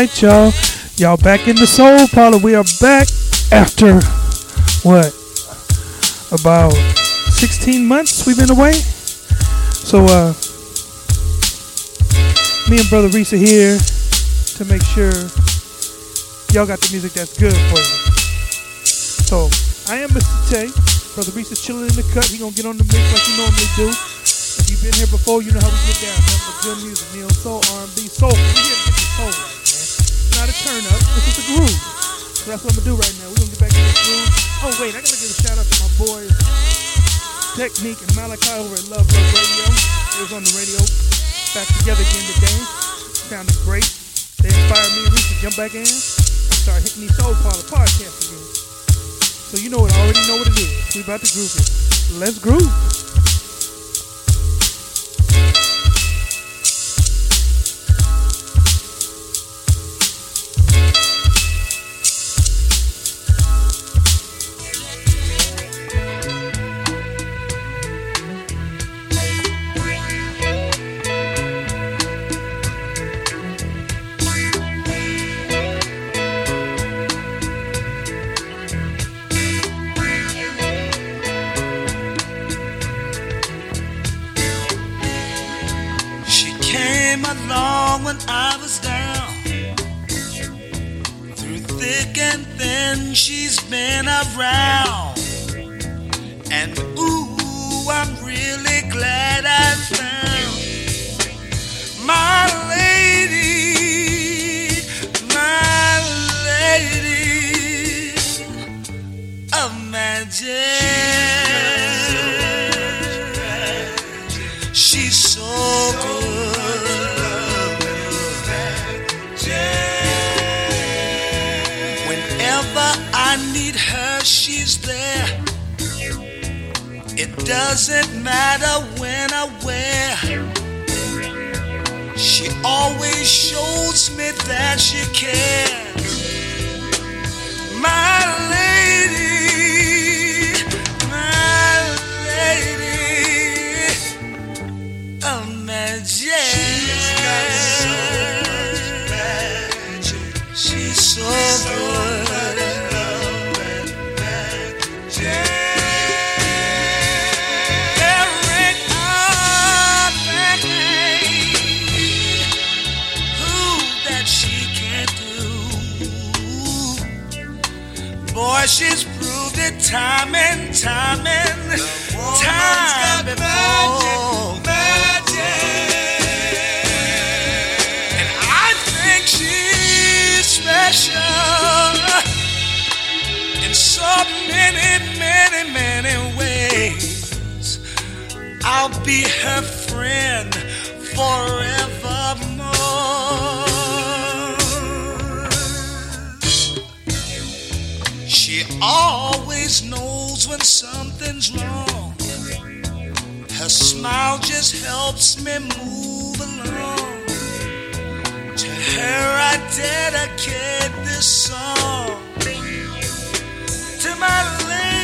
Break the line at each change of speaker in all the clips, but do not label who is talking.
Right, y'all. Y'all back in the soul parlor. We are back after what? About 16 months we've been away. So uh me and brother Reese are here to make sure y'all got the music that's good for you. So I am Mr. Tay. Brother Reese is chilling in the cut. He gonna get on the mix like he normally do. If you've been here before, you know how we get down. Nothing good music, neo soul, R&B, soul. We here to get the soul right, man. Not a turn up. This is a groove. So that's what I'm gonna do right now. We're gonna get back to the groove. Oh wait, I gotta give a shout out to my boys Technique and Malachi over at Love Love Radio. It was on the radio back together again today. Sounded great. They inspired me and Reese to jump back in and start hitting these soul parlor podcasts again. So you know it, already know what it is. We about to groove it. Let's groove.
Be her friend forevermore. She always knows when something's wrong. Her smile just helps me move along. To her I dedicate this song. To my lady,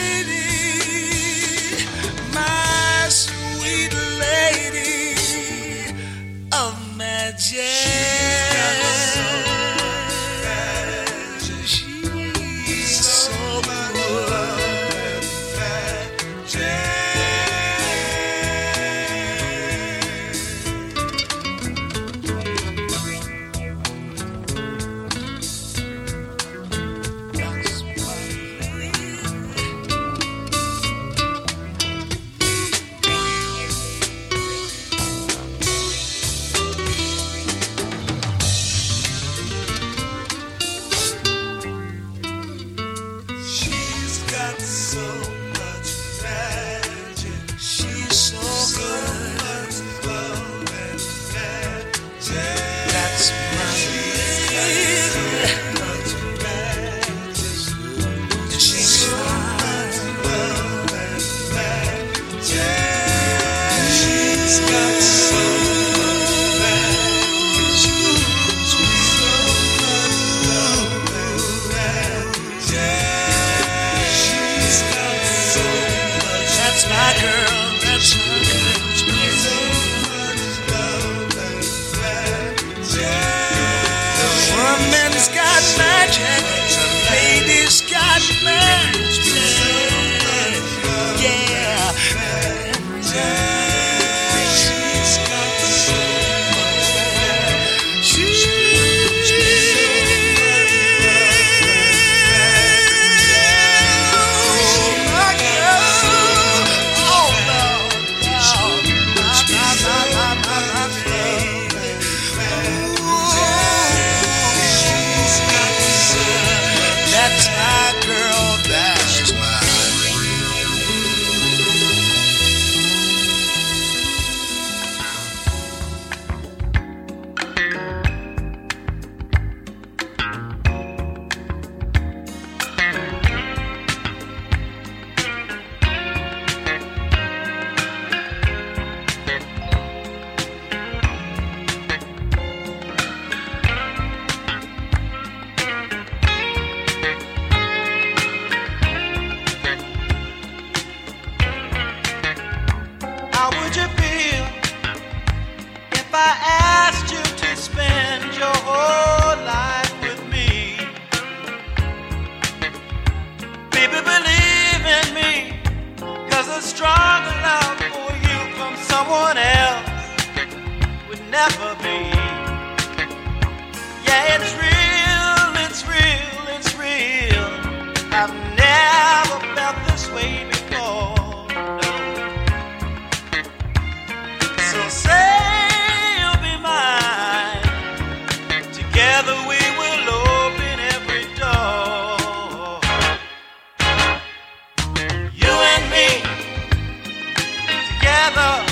love.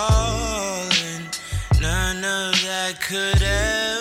Be
calling. None of that could ever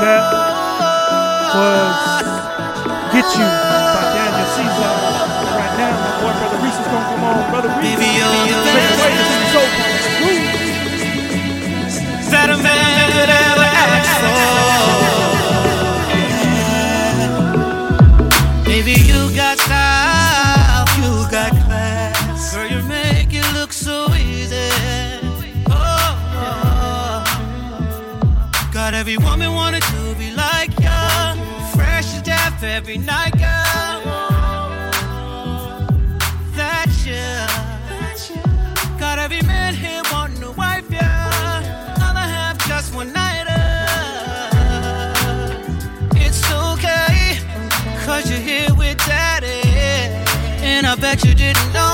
that
was Get You by Daniel Caesar. Right now, my boy Brother Reese is going to come on. Brother Reese, take away this is over.
That a man. every night, girl. that you. Got every man here wanting a wife, yeah. Another half just one nighter. It's okay, cause you're here with daddy. And I bet you didn't know.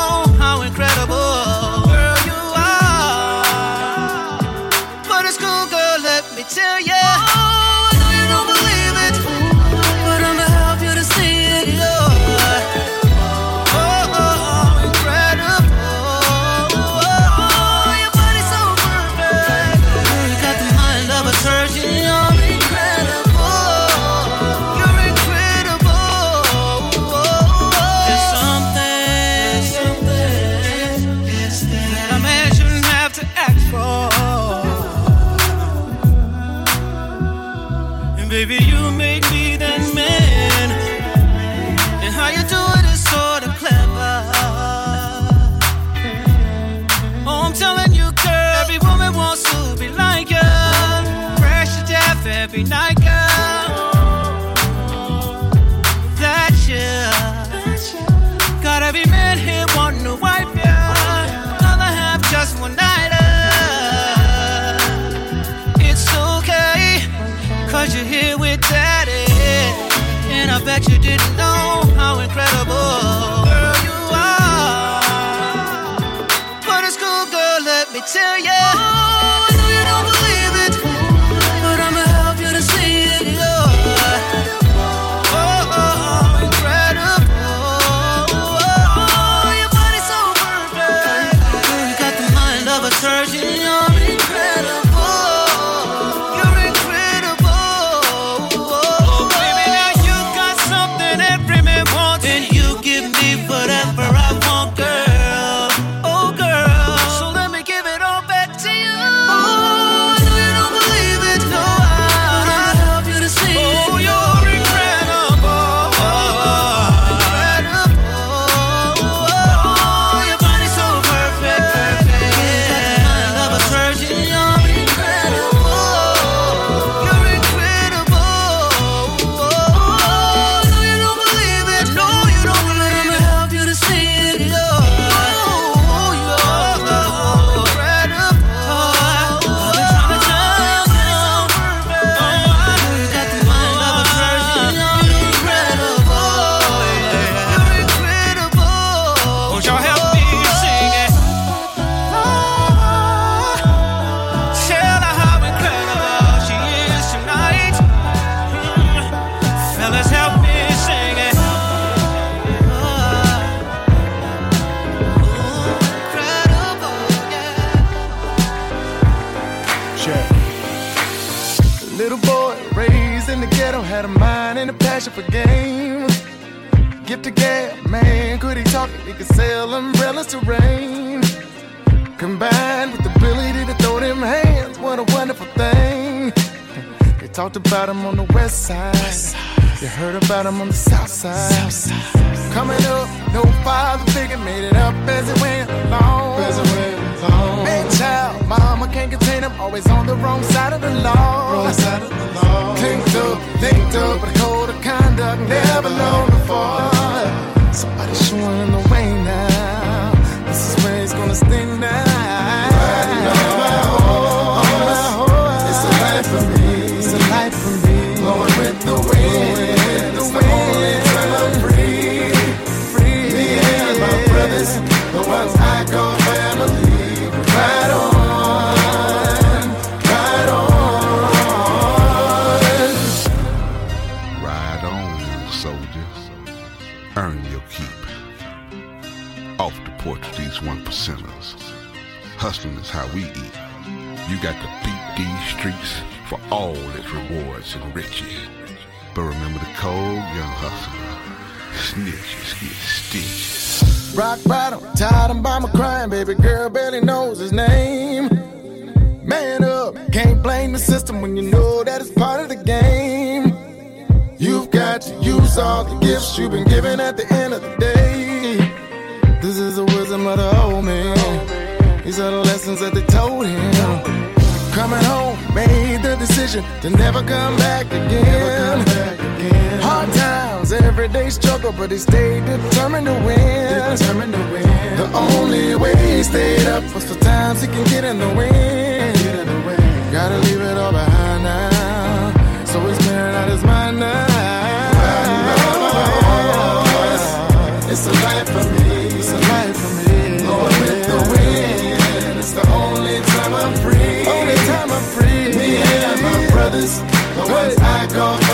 Check. Little boy raised in the ghetto had a mind and a passion for games. Gift to gab, man, could he talk it? He could sell umbrellas to rain. Combined with the ability to throw them hands, what a wonderful thing. They talked about him on the west side. You heard about him on the south side. Coming up, no father figure, made it up as it went along. As it went along. Man, child, mama can't contain him, always on the wrong side of the law. Wrong side of the law. Clinked up, linked up, but a code of conduct never known before. Somebody showing the way now. This is where he's gonna stay now.
How we eat. You got to beat these streets for all its rewards and riches. But remember the cold young hustler. Snitches get stitches.
Rock bottom, tired by my crying, baby girl barely knows his name. Man up, can't blame the system when you know that it's part of the game. You've got to use all the gifts you've been given at the end of the day. This is the wisdom of the old man. These are the lessons that they told him. Coming home, made the decision to never come back again. Hard times, everyday struggle, but he stayed determined to win. Determined to win. The only way he stayed up was for times he can get in the wind. Gotta leave it all behind now. So he's clearing out his mind now. It's a ones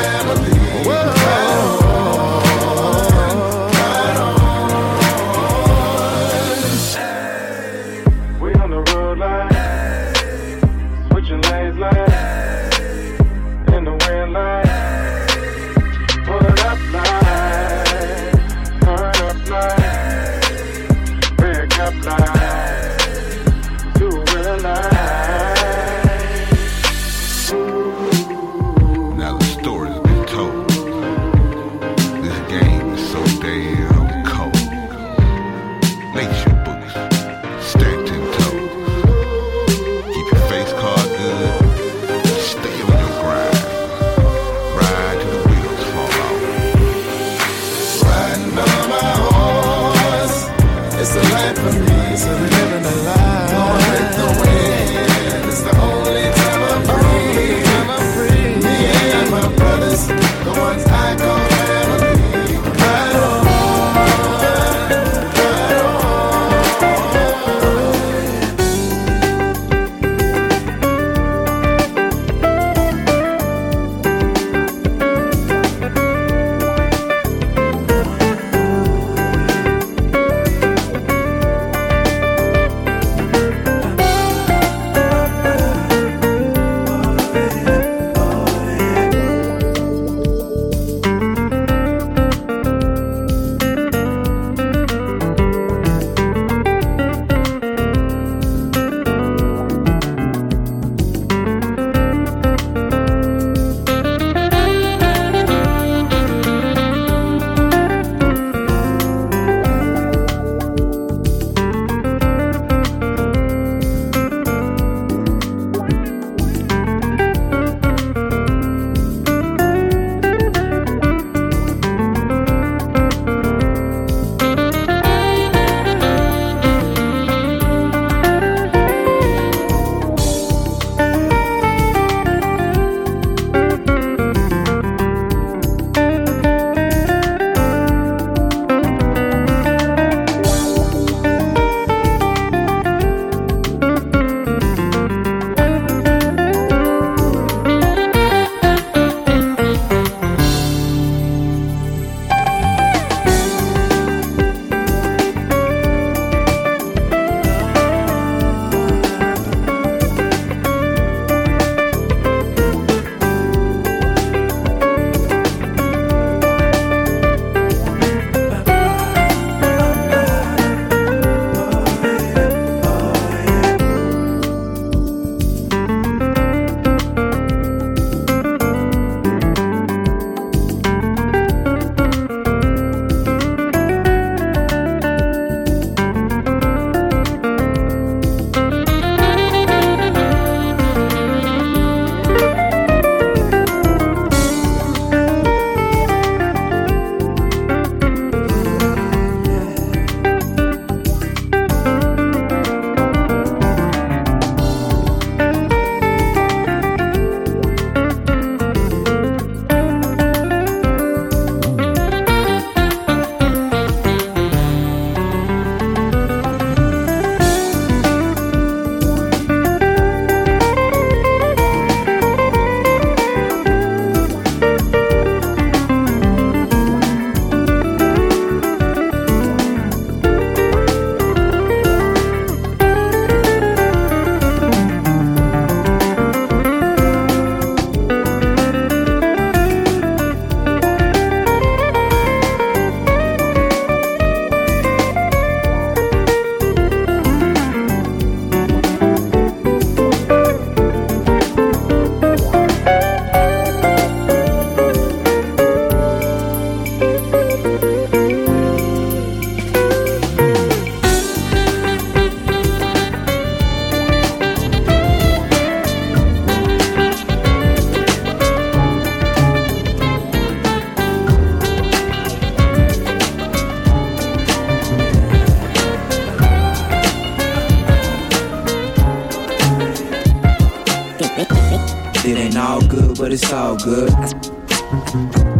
good.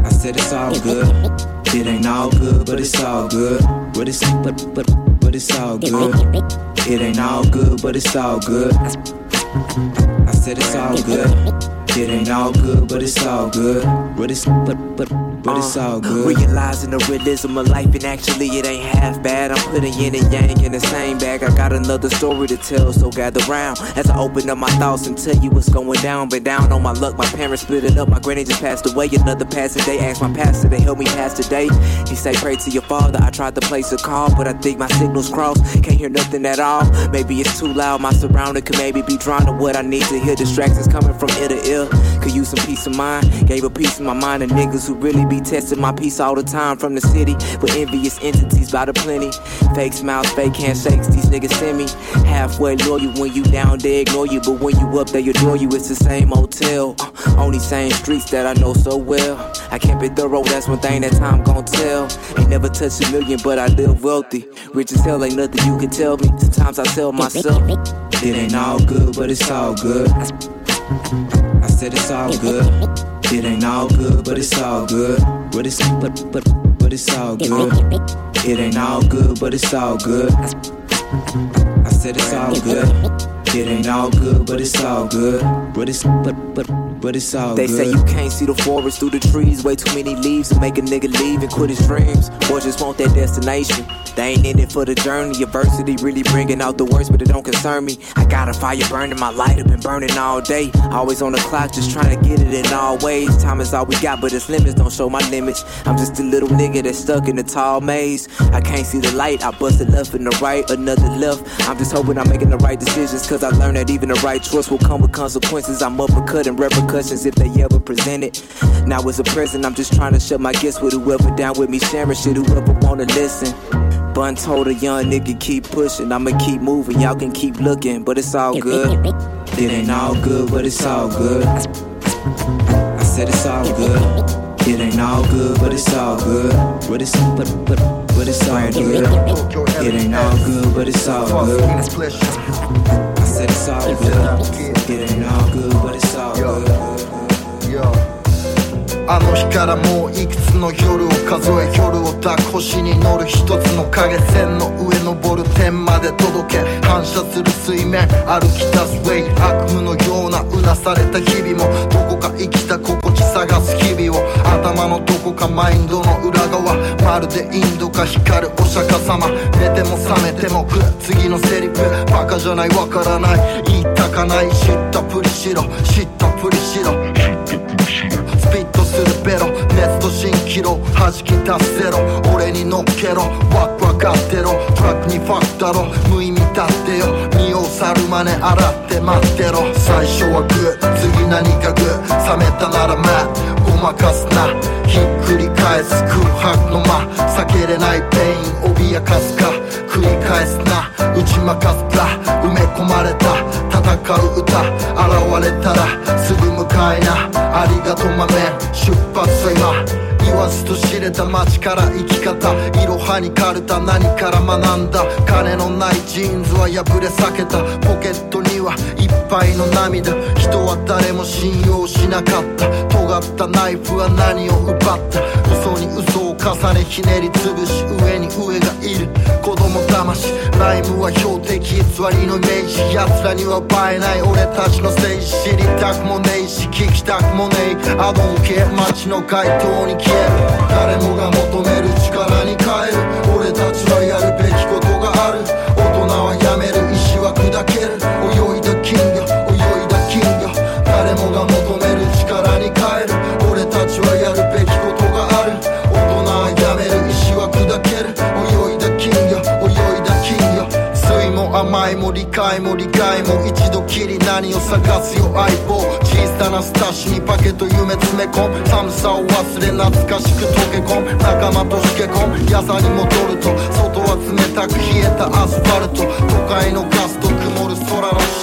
I said it's all good. It ain't all good, but it's all good. But it's but but but it's all good. It ain't all good, but it's all good. All good.
Realizing the realism of life, and actually it ain't half bad. I'm putting yin and yang in the same bag. I got another story to tell, so gather round as I open up my thoughts and tell you what's going down. But down on my luck, my parents split it up. My granny just passed away. Another passing day, asked my pastor to help me pass the day. He say, Pray to your father. I tried to place a call, but I think my signal's crossed. Can't hear nothing at all. Maybe it's too loud. My surrounding could maybe be drawn to what I need to hear. Distractions coming from ear to ear. Could use some peace of mind. Gave a piece of my mind to niggas who really be testing my peace all the time from the city. With envious entities by the plenty. Fake smiles, fake handshakes. These niggas send me. Halfway loyal when you down, they ignore you. But when you up, they adore you. It's the same hotel. Uh, only same streets that I know so well. I kept it thorough, that's one thing that time gon' tell. Ain't never touched a million, but I live wealthy. Rich as hell, ain't nothing you can tell me. Sometimes I tell myself,
It ain't all good, but it's all good. I said it's all good. It ain't all good, but it's all good. But it's but but but it's all good. It ain't all good, but it's all good. I said it's all good. It ain't all good, but it's all good. But it's but but but it's all good.
They
good.
say you can't see the forest through the trees. Way too many leaves to make a nigga leave and quit his dreams. Or just want that destination. They ain't in it for the journey. Adversity really bringing out the worst, but it don't concern me. I got a fire burning, my light have been burning all day. Always on the clock, just trying to get it in all ways. Time is all we got, but its limits don't show my limits. I'm just a little nigga that's stuck in the tall maze. I can't see the light, I busted left and the right, another left. I'm just hoping I'm making the right decisions, cause I learned that even the right choice will come with consequences. I'm uppercutting repercussions if they ever present it. Now as a present, I'm just trying to shut my gifts with whoever down with me, sharing shit, whoever wanna listen. Bun told a young nigga keep pushing, I'ma keep moving, y'all can keep looking, but it's all good.
It ain't all good, but it's all good. I said it's all good. It ain't all good, but it's all good. But it's but but but it's all good. It ain't all good, but it's all good. Said it's all good. It ain't all good, but it's all good.
あの日からもういくつの夜を数え夜を抱く星に乗る一つの影線の上登る点まで届け。反射する水面歩き出すウェイ悪夢のようなうなされた日々もどこか生きた心地探す日々を頭のどこかマインドの裏側。まるでインドか光るお釈迦様。寝ても覚めても来る次のセリフ。バカじゃないわからない。言いたかない。知ったふりしろ。知ったふりしろ。スピットするベロ。熱と蜃気楼弾き出すゼロ俺に乗っけろ。ワクワクがってろ。トラックにファクだろ。無意味だってよ匂う去るまね洗って待ってろ最初はグー次何かグー冷めたならまあごまかすなひっくり返す空白の間避けれないペイン脅かすか繰り返すな打ち負かすか埋め込まれた戦う歌現れたらすぐ向かいなありがとうマメ出発は。今言わずと知れた街から生き方。いろはにかる。た何から学んだ金のないジーンズは破れ裂けたポケットにはいっぱいの涙人は誰も信用しなかった尖ったナイフは何を奪った？嘘に嘘を重ねひねり潰し上に上がいる。子供騙し。ライムは標的偽りのイメージ奴らには映えない。俺たちの政治知りたくもねえし聞きたくもねえ。アドン系街の街灯に消える。誰もが求める力に変える。俺たちはを探すよ相棒。小さなスタッシュにパケと夢詰め込む。寒さを忘れ懐かしく溶け込む。仲間としけ込む。野菜に戻ると外は冷たく冷えたアスファルト。都会のガスと曇る空の下。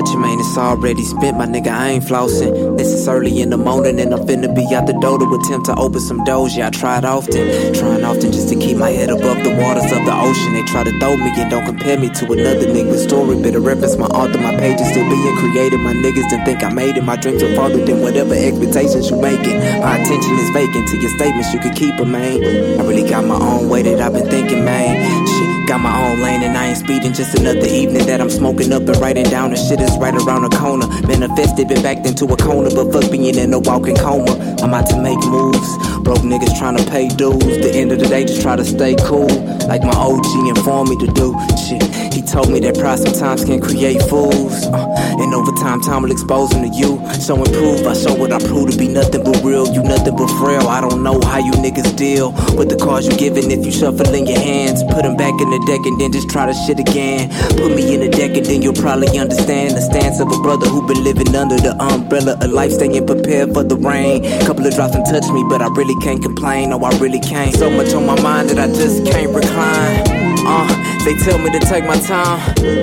Touch it, man. It's already spent, my nigga. I ain't flossing. This is early in the morning, and I'm finna be out the door to attempt to open some doors. Yeah, I tried often, trying often just to keep my head above the waters of the ocean. They try to throw me and don't compare me to another nigga's story. Better reference my author, my pages still being created. My niggas didn't think I made it. My dreams are farther than whatever expectations you making. My attention is vacant to your statements, you could keep 'em, man. I really got my own way that I've been thinking, man. Got my own lane and I ain't speeding. Just another evening that I'm smoking up and writing down. The shit is right around the corner. Manifested, been backed into a corner, but fuck being in a walking coma. I'm out to make moves. Broke niggas trying to pay dues. The end of the day, just try to stay cool. Like my OG informed me to do. Shit, he told me that pride sometimes can create fools. Uh, and over time, time will expose them to you. So improve, I show what I prove to be nothing but real. You nothing but frail. I don't know how you niggas deal with the cards you giving if you shuffle in your hands. Put them back in the deck and then just try to shit again. Put me in the deck and then you'll probably understand the stance of a brother who been living under the umbrella of life, staying prepared for the rain. Couple of drops and touch me, but I really can't complain. No, I really can't. So much on my mind that I just can't recline. Uh, they tell me to take my time.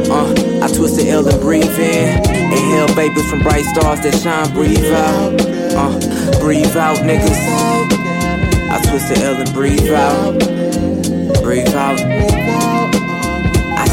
Uh, I twist the L and breathe in. Inhale vapors from bright stars that shine. Breathe out. Uh, breathe out, niggas. I twist the L and breathe out. Breathe out.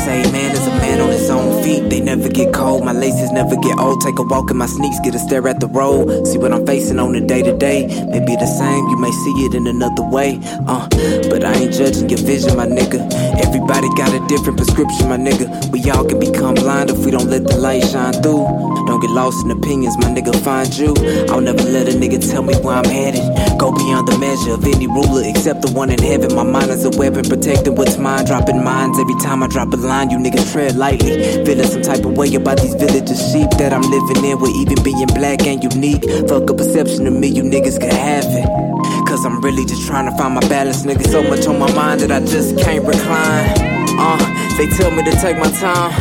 Say, man is a man on his own feet. they never get cold. My laces never get old. Take a walk in my sneaks, get a stare at the road. See what I'm facing on the day to day. Maybe the same, you may see it in another way. Uh, but I ain't judging your vision, my nigga. Everybody got a different prescription, my nigga. We all can become blind if we don't let the light shine through. Don't get lost in opinions, my nigga. Find you. I'll never let a nigga tell me where I'm headed. Go beyond the measure of any ruler except the one in heaven. My mind is a weapon, protecting what's mine. Dropping mines every time I drop a line. You niggas tread lightly. Feeling some type of way about these village of sheep that I'm living in. With even being black ain't unique. Fuck a perception of me, you niggas can have it. Cause I'm really just trying to find my balance, nigga. So much on my mind that I just can't recline. Uh, they tell me to take my time.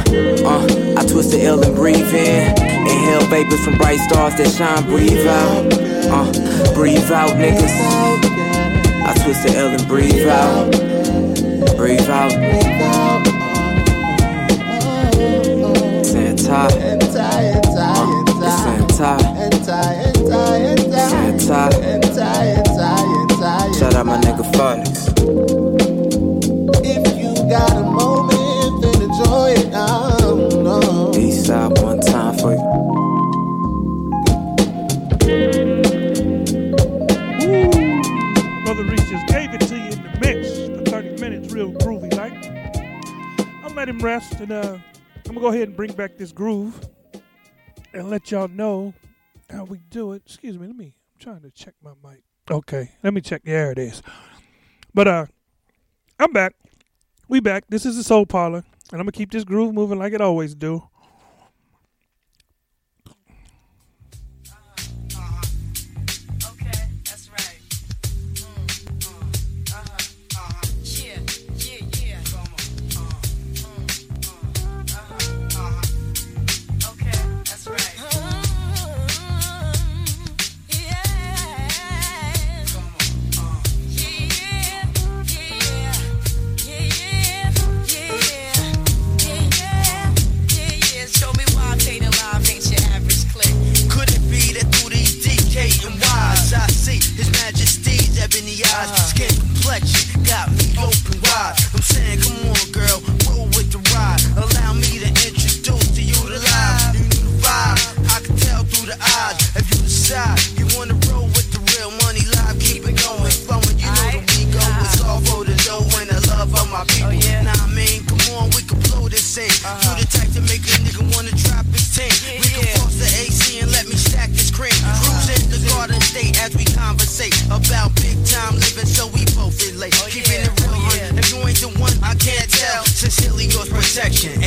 Uh, I twist the L and breathe in. Inhale vapors from bright stars that shine. Breathe out. Uh, breathe out, niggas. I twist the L and breathe out. Breathe out. Santa. Santa. Shout out my nigga Phonics.
If you got a moment, then enjoy it now. No.
East side one time for you.
Brother Reese just gave it to you in the mix 30 minutes, real groovy like. I'll let him rest and uh, I'm gonna go ahead and bring back this groove and let y'all know how we do it. Excuse me, let me I'm trying to check my mic. Okay, let me check. There it is. But uh I'm back. We back. This is the Soul Parlour, and I'm gonna keep this groove moving like it always do.
Majesty's ebony eyes, skin complexion got me open wide. I'm saying, come on, girl, roll with the ride. Allow me to introduce to you the live. You knew the vibe, I can tell through the eyes. If you decide you wanna roll with the real money live, keep it going, flowing. You know the we go. It's all for the dough and the love of my people. Oh, nah, I mean, come on, we can blow this thing. Uh-huh. Conversate about big time living, so we both relate. Oh, Keeping it real, hun. If you ain't the one, I can't tell. Sincerely yours, protection.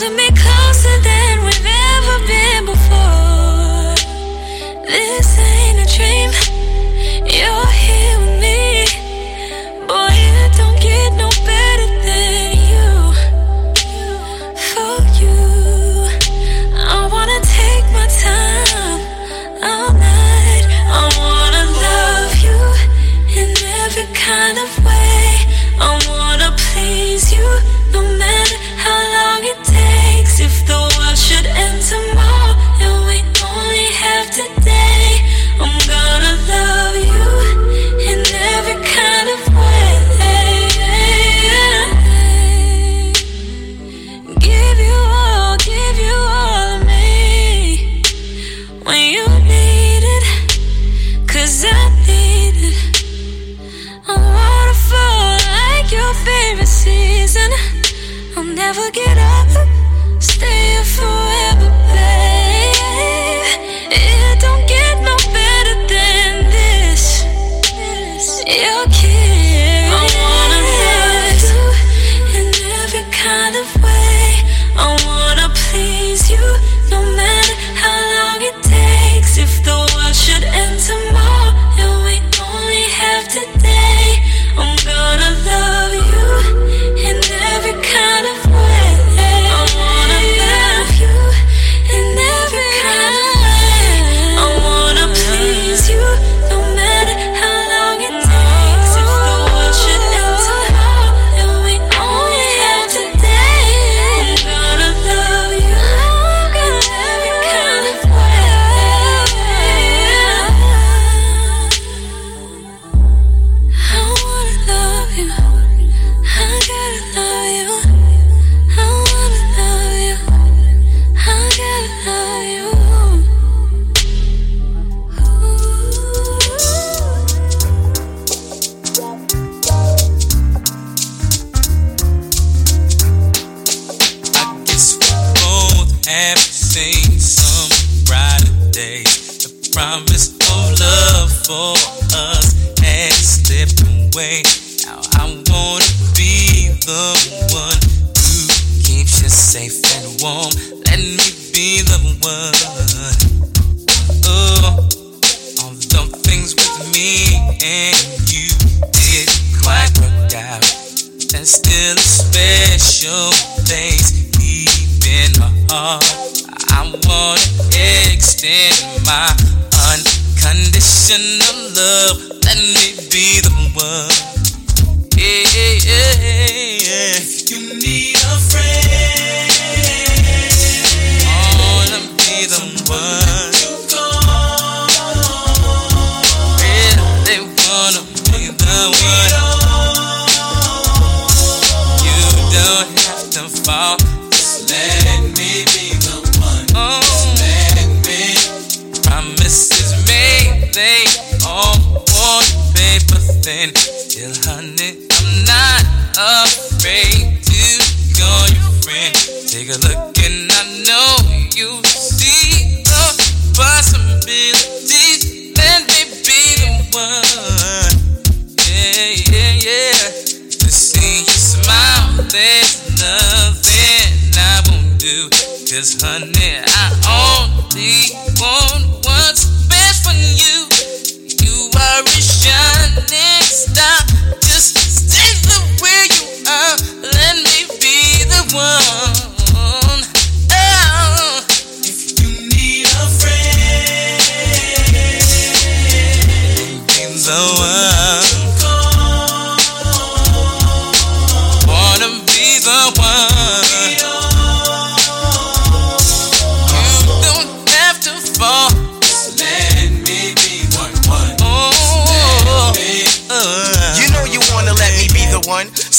holding me closer than Cause
honey, I only want what's best for you. You are a shining star.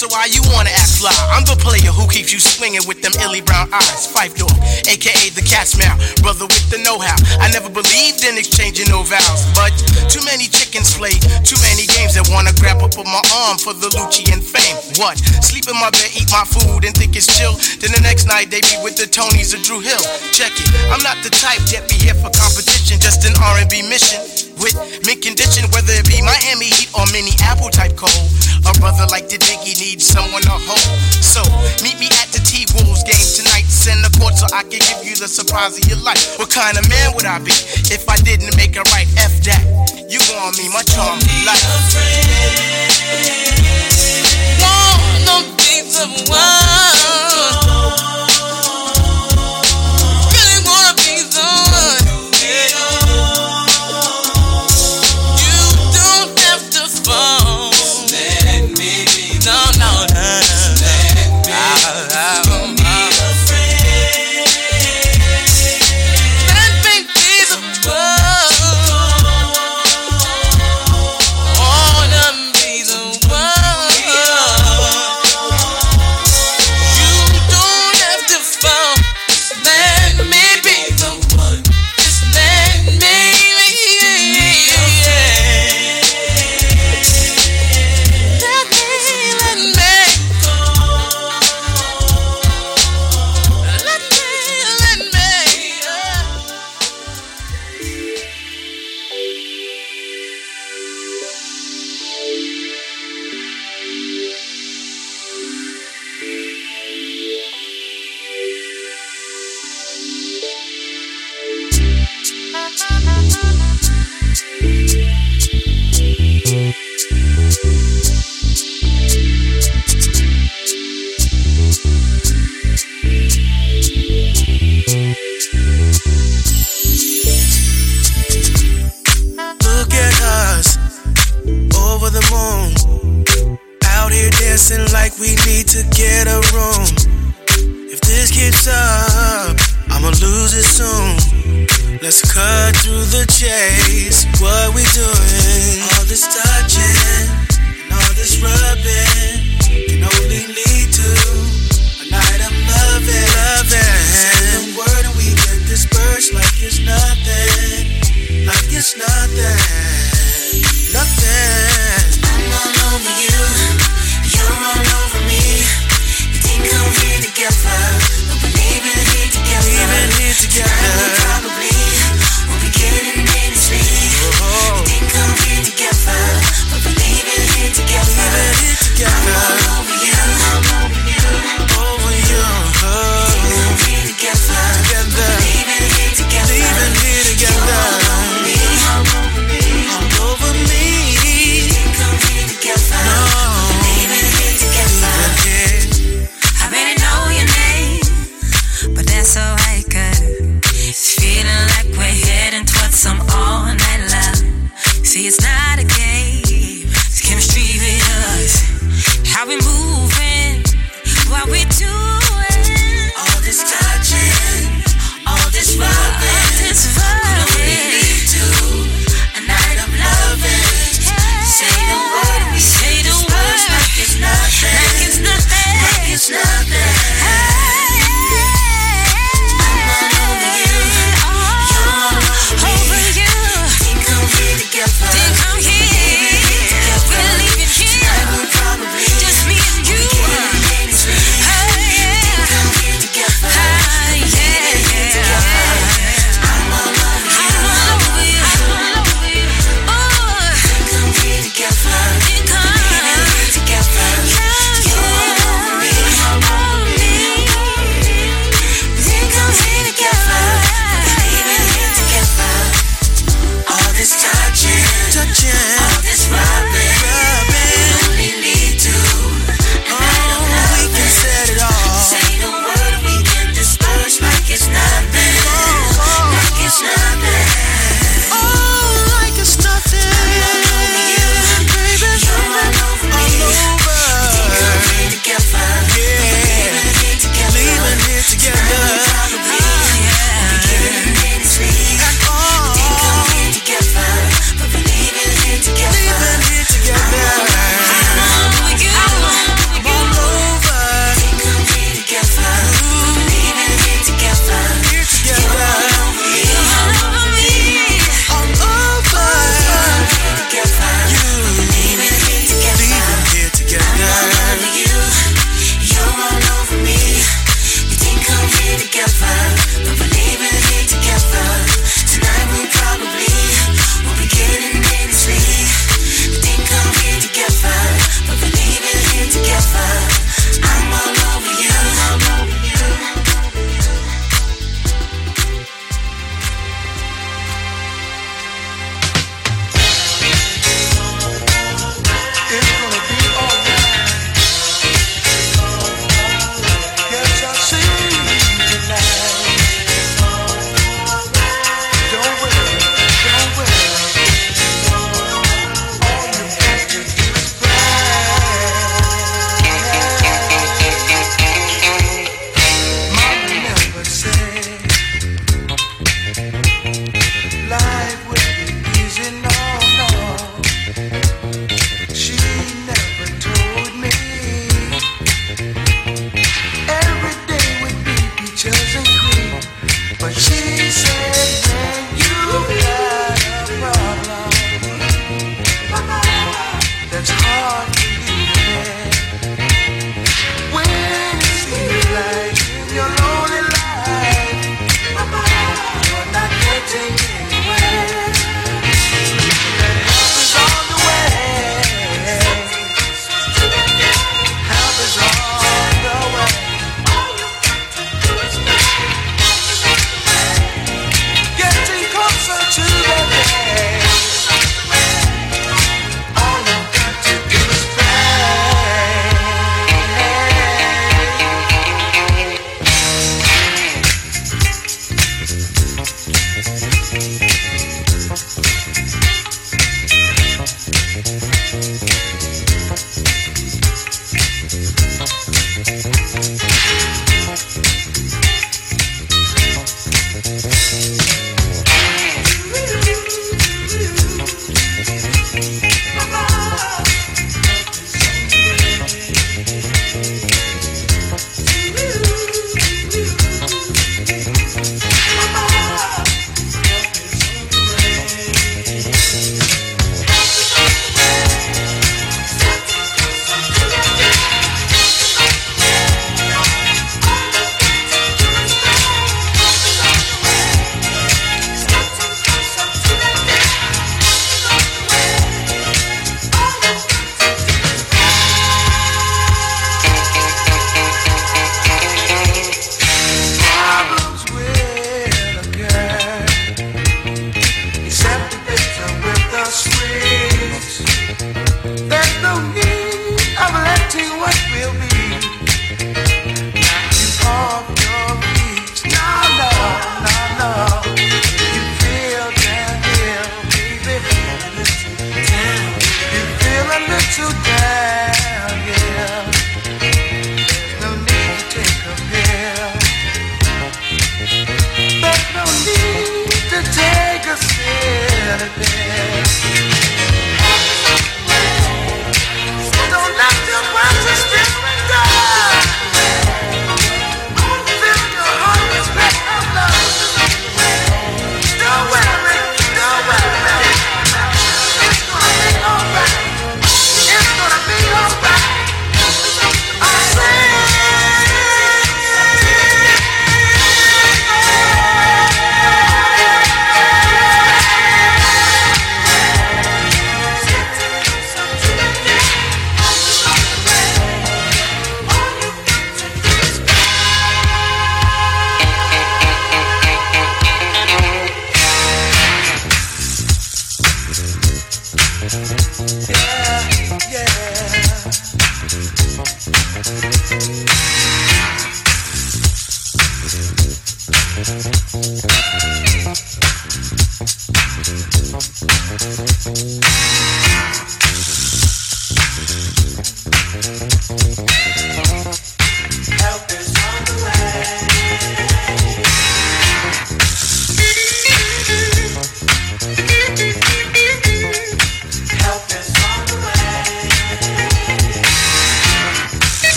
So why you wanna act fly? I'm the player who keeps you swinging with them illy brown eyes. Fife door, aka the cat's mouth, brother with the know-how. I never believed in exchanging no vows, but too many chickens play too many games that wanna grab up on my arm for the Lucci and fame. What? Sleep in my bed, eat my food, and think it's chill. Then the next night they be with the Tonys or Drew Hill. Check it, I'm not the type that be here for competition, just an R&B mission with mint condition, whether it be Miami Heat or mini apple type cold. A brother like the Diggy needs someone to hold. So meet me at the T Wolves game tonight. Send the court so
I can give you the surprise of your life. What kind of man would I be if I didn't make it right? F that. You want me, my charm, life.
Wanna be the one.
Over the moon. Out here dancing like we need to get a room. If this keeps up, I'ma lose it soon. Let's cut through the chase. What we doing? All this touching and all this rubbing can only lead to a night of loving. Loving. The word and we get dispersed like it's nothing. Like it's. Nothing.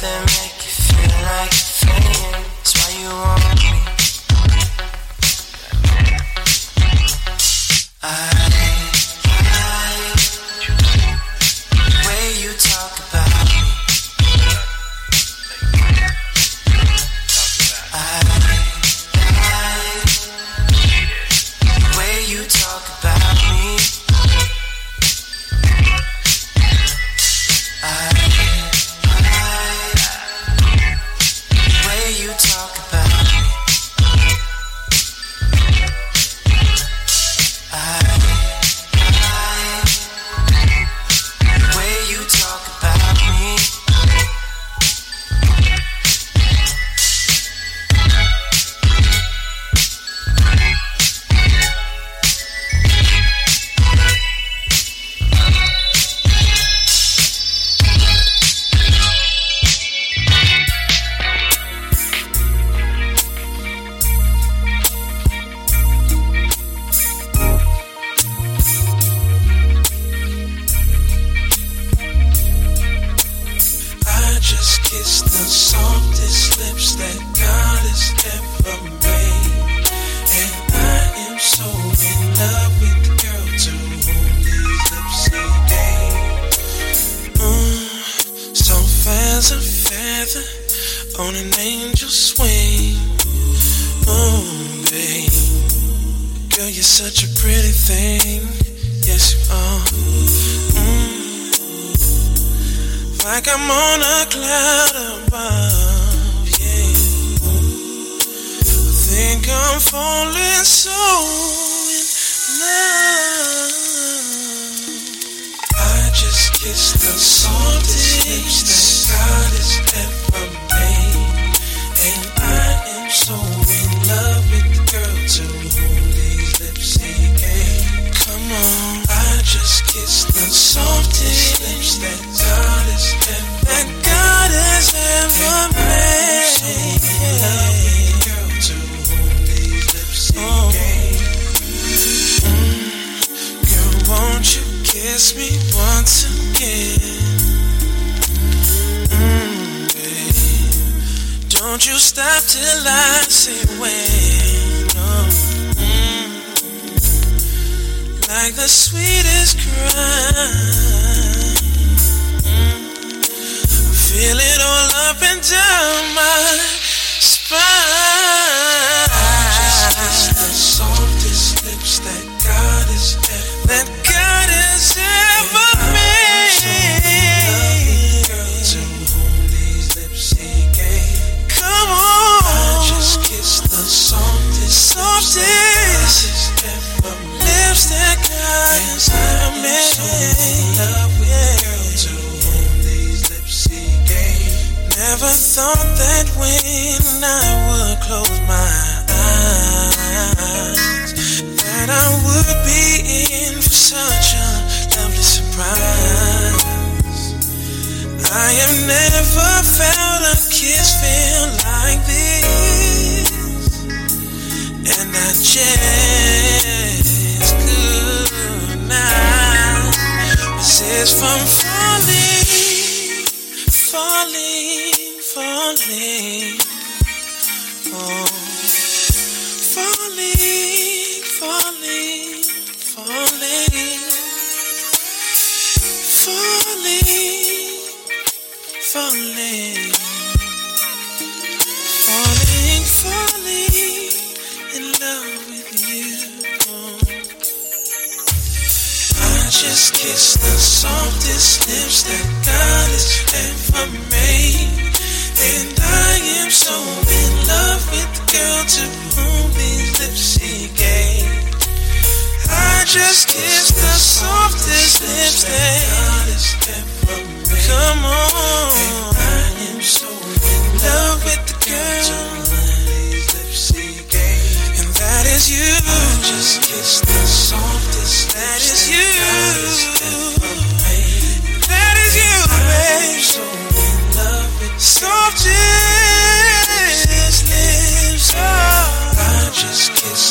That make you feel like
falling, oh, falling, falling, falling, falling, falling, falling, falling in love with you. Oh. I just kissed the softest lips that God has ever made so in love with the girl to whom these lips she gave. I just kissed the softest lips that God has ever made. Come on, and I am so in love with the girl to whom these lips she gave, and that is you. I just kissed the softest. That is you. That is you, babe. So in love with softest. I just
kiss.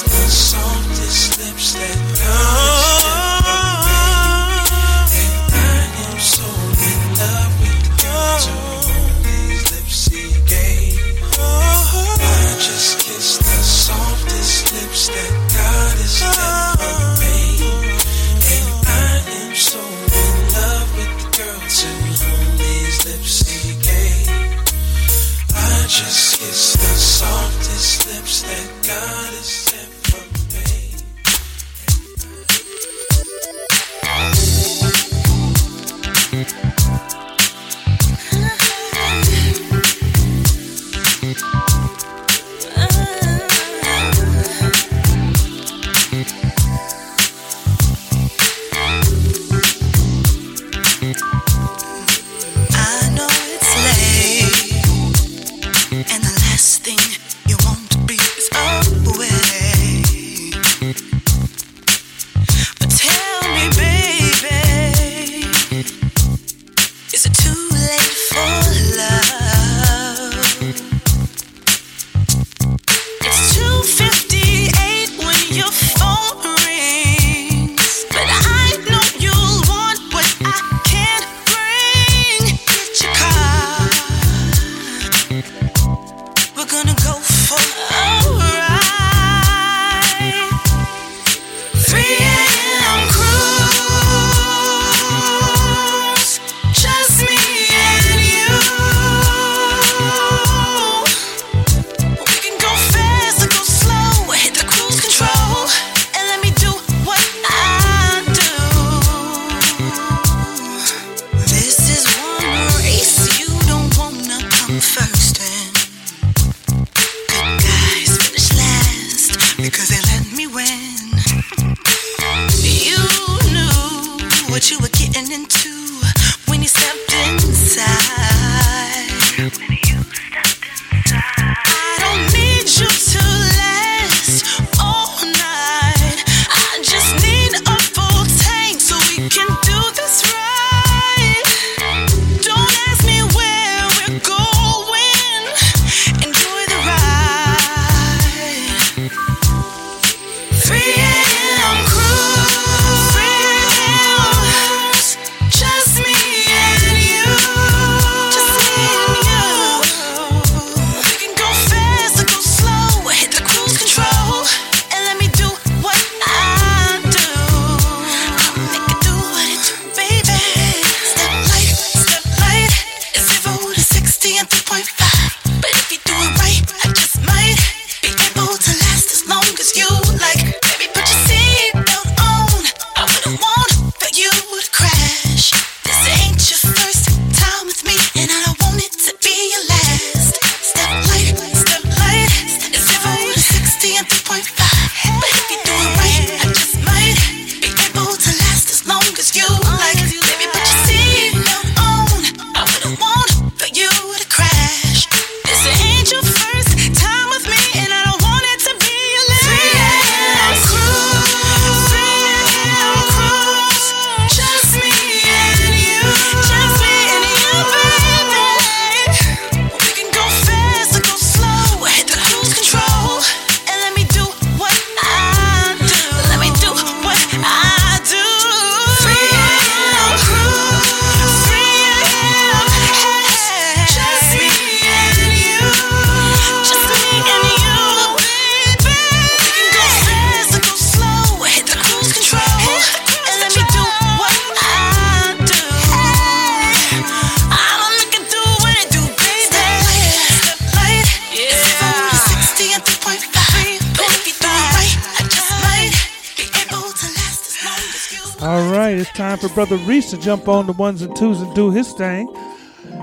jump on the ones and twos and do his thing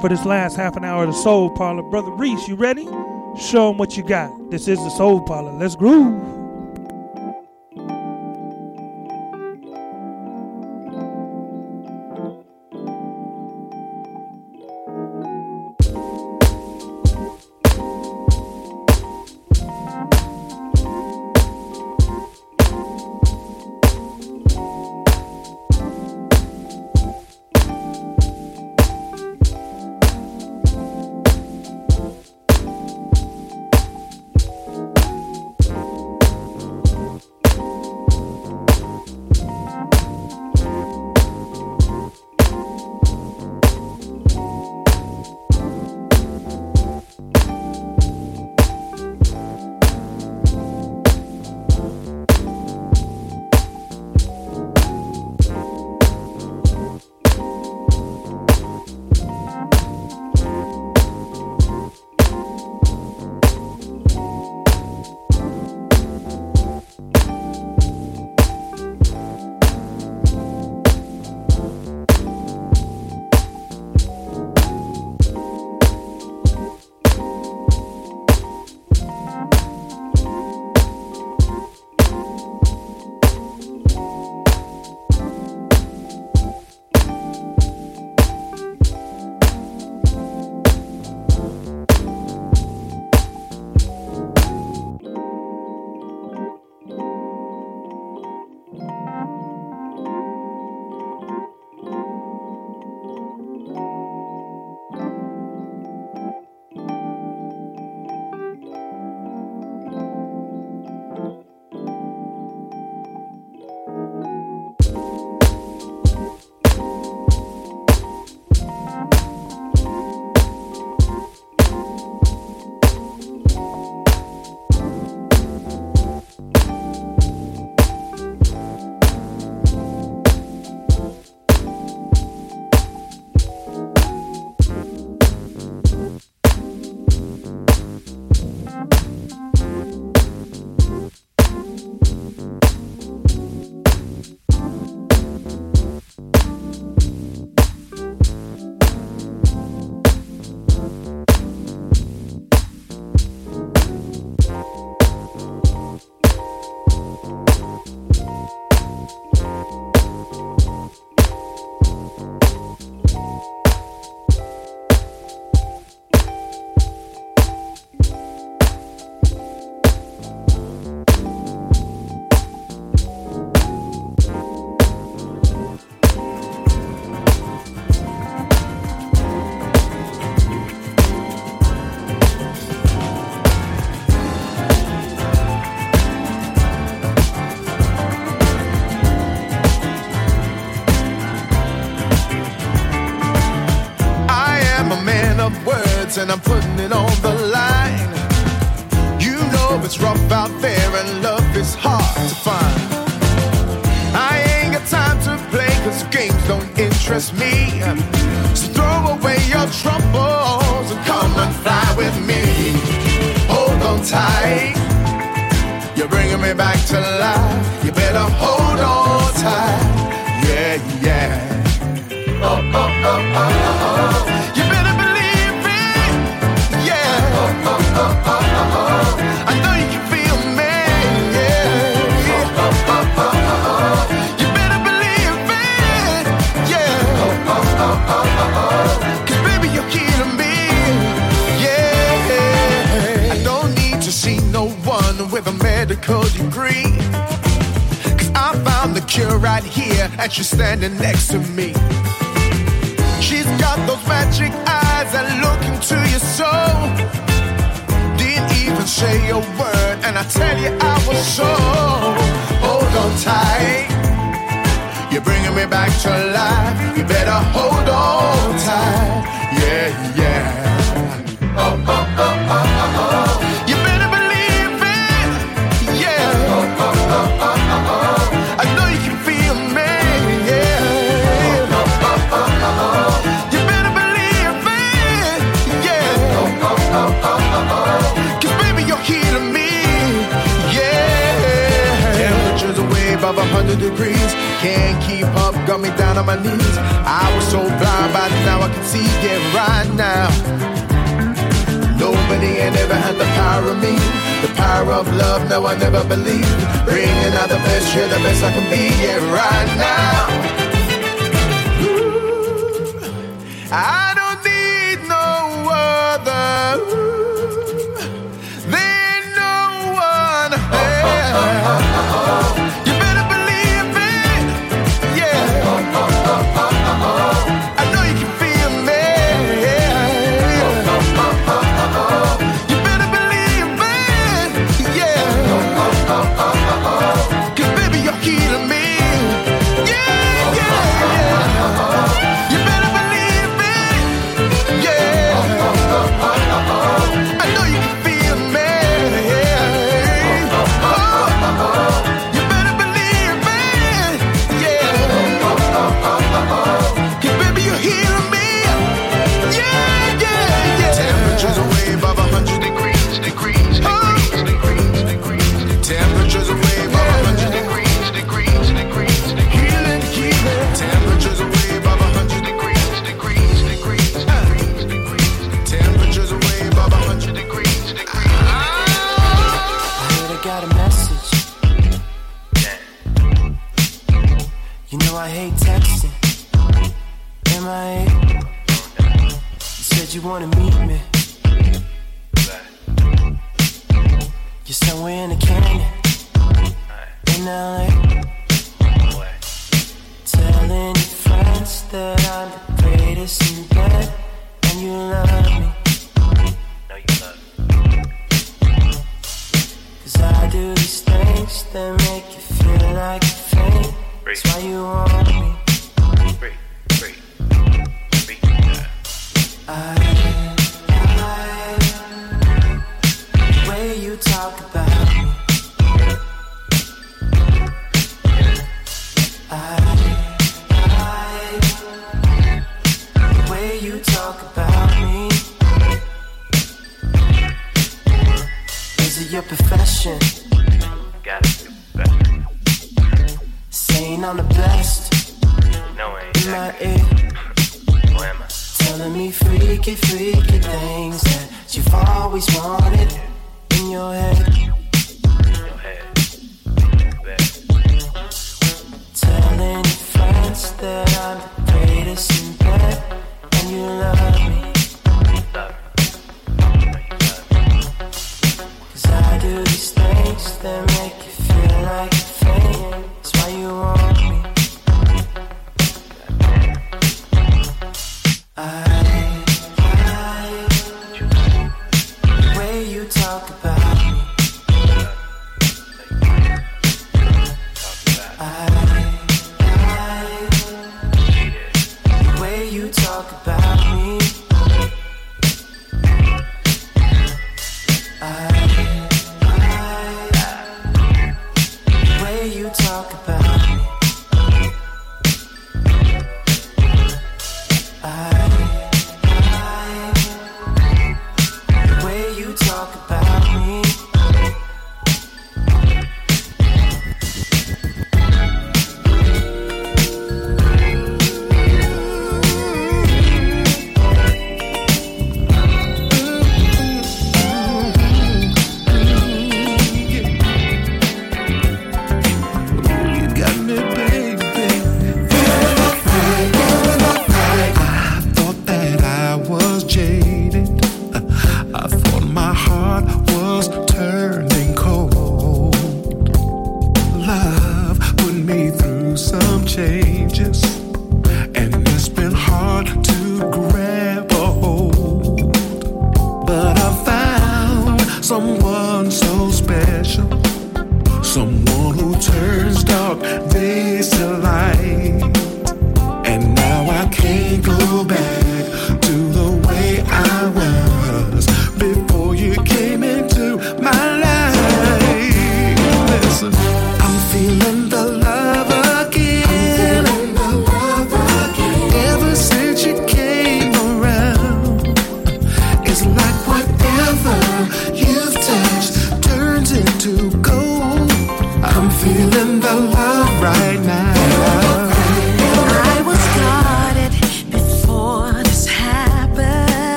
for this last half an hour of the Soul Parlour. Brother Reese, you ready? Show him what you got. This is the Soul Parlour. Let's groove.
right here, and she's standing next to me. She's got those magic eyes that look into your soul. Didn't even say a word, and I tell you, I was so. Hold on oh, tight. You're bringing me back to life. You better hold on tight. Yeah, yeah. 100 degrees. Can't keep up, got me down on my knees. I was so blind, but now I can see it right now. Nobody ain't ever had the power of me. The power of love, no, I never believed. Bringing out the best, yeah, the best I can be, yeah, right now. Ooh, I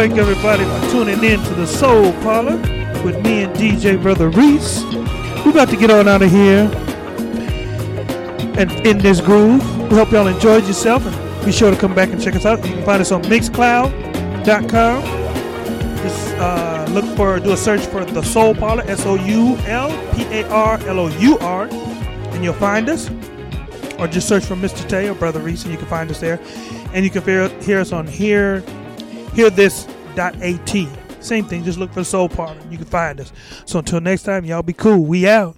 thank everybody for tuning in to the Soul Parlour with me and DJ Brother Reese. We're about to get on out of here and in this groove. We hope y'all enjoyed yourself and be sure to come back and check us out. You can find us on Mixcloud.com. Just uh, look for, do a search for the Soul Parlour, S O U L P A R L O U R, and you'll find us. Or just search for Mr. Tay or Brother Reese, and you can find us there. And you can hear, hear us on here, hearthis.at. Same thing, just look for Soul Parlour. You can find us. So until next time, y'all be cool. We out.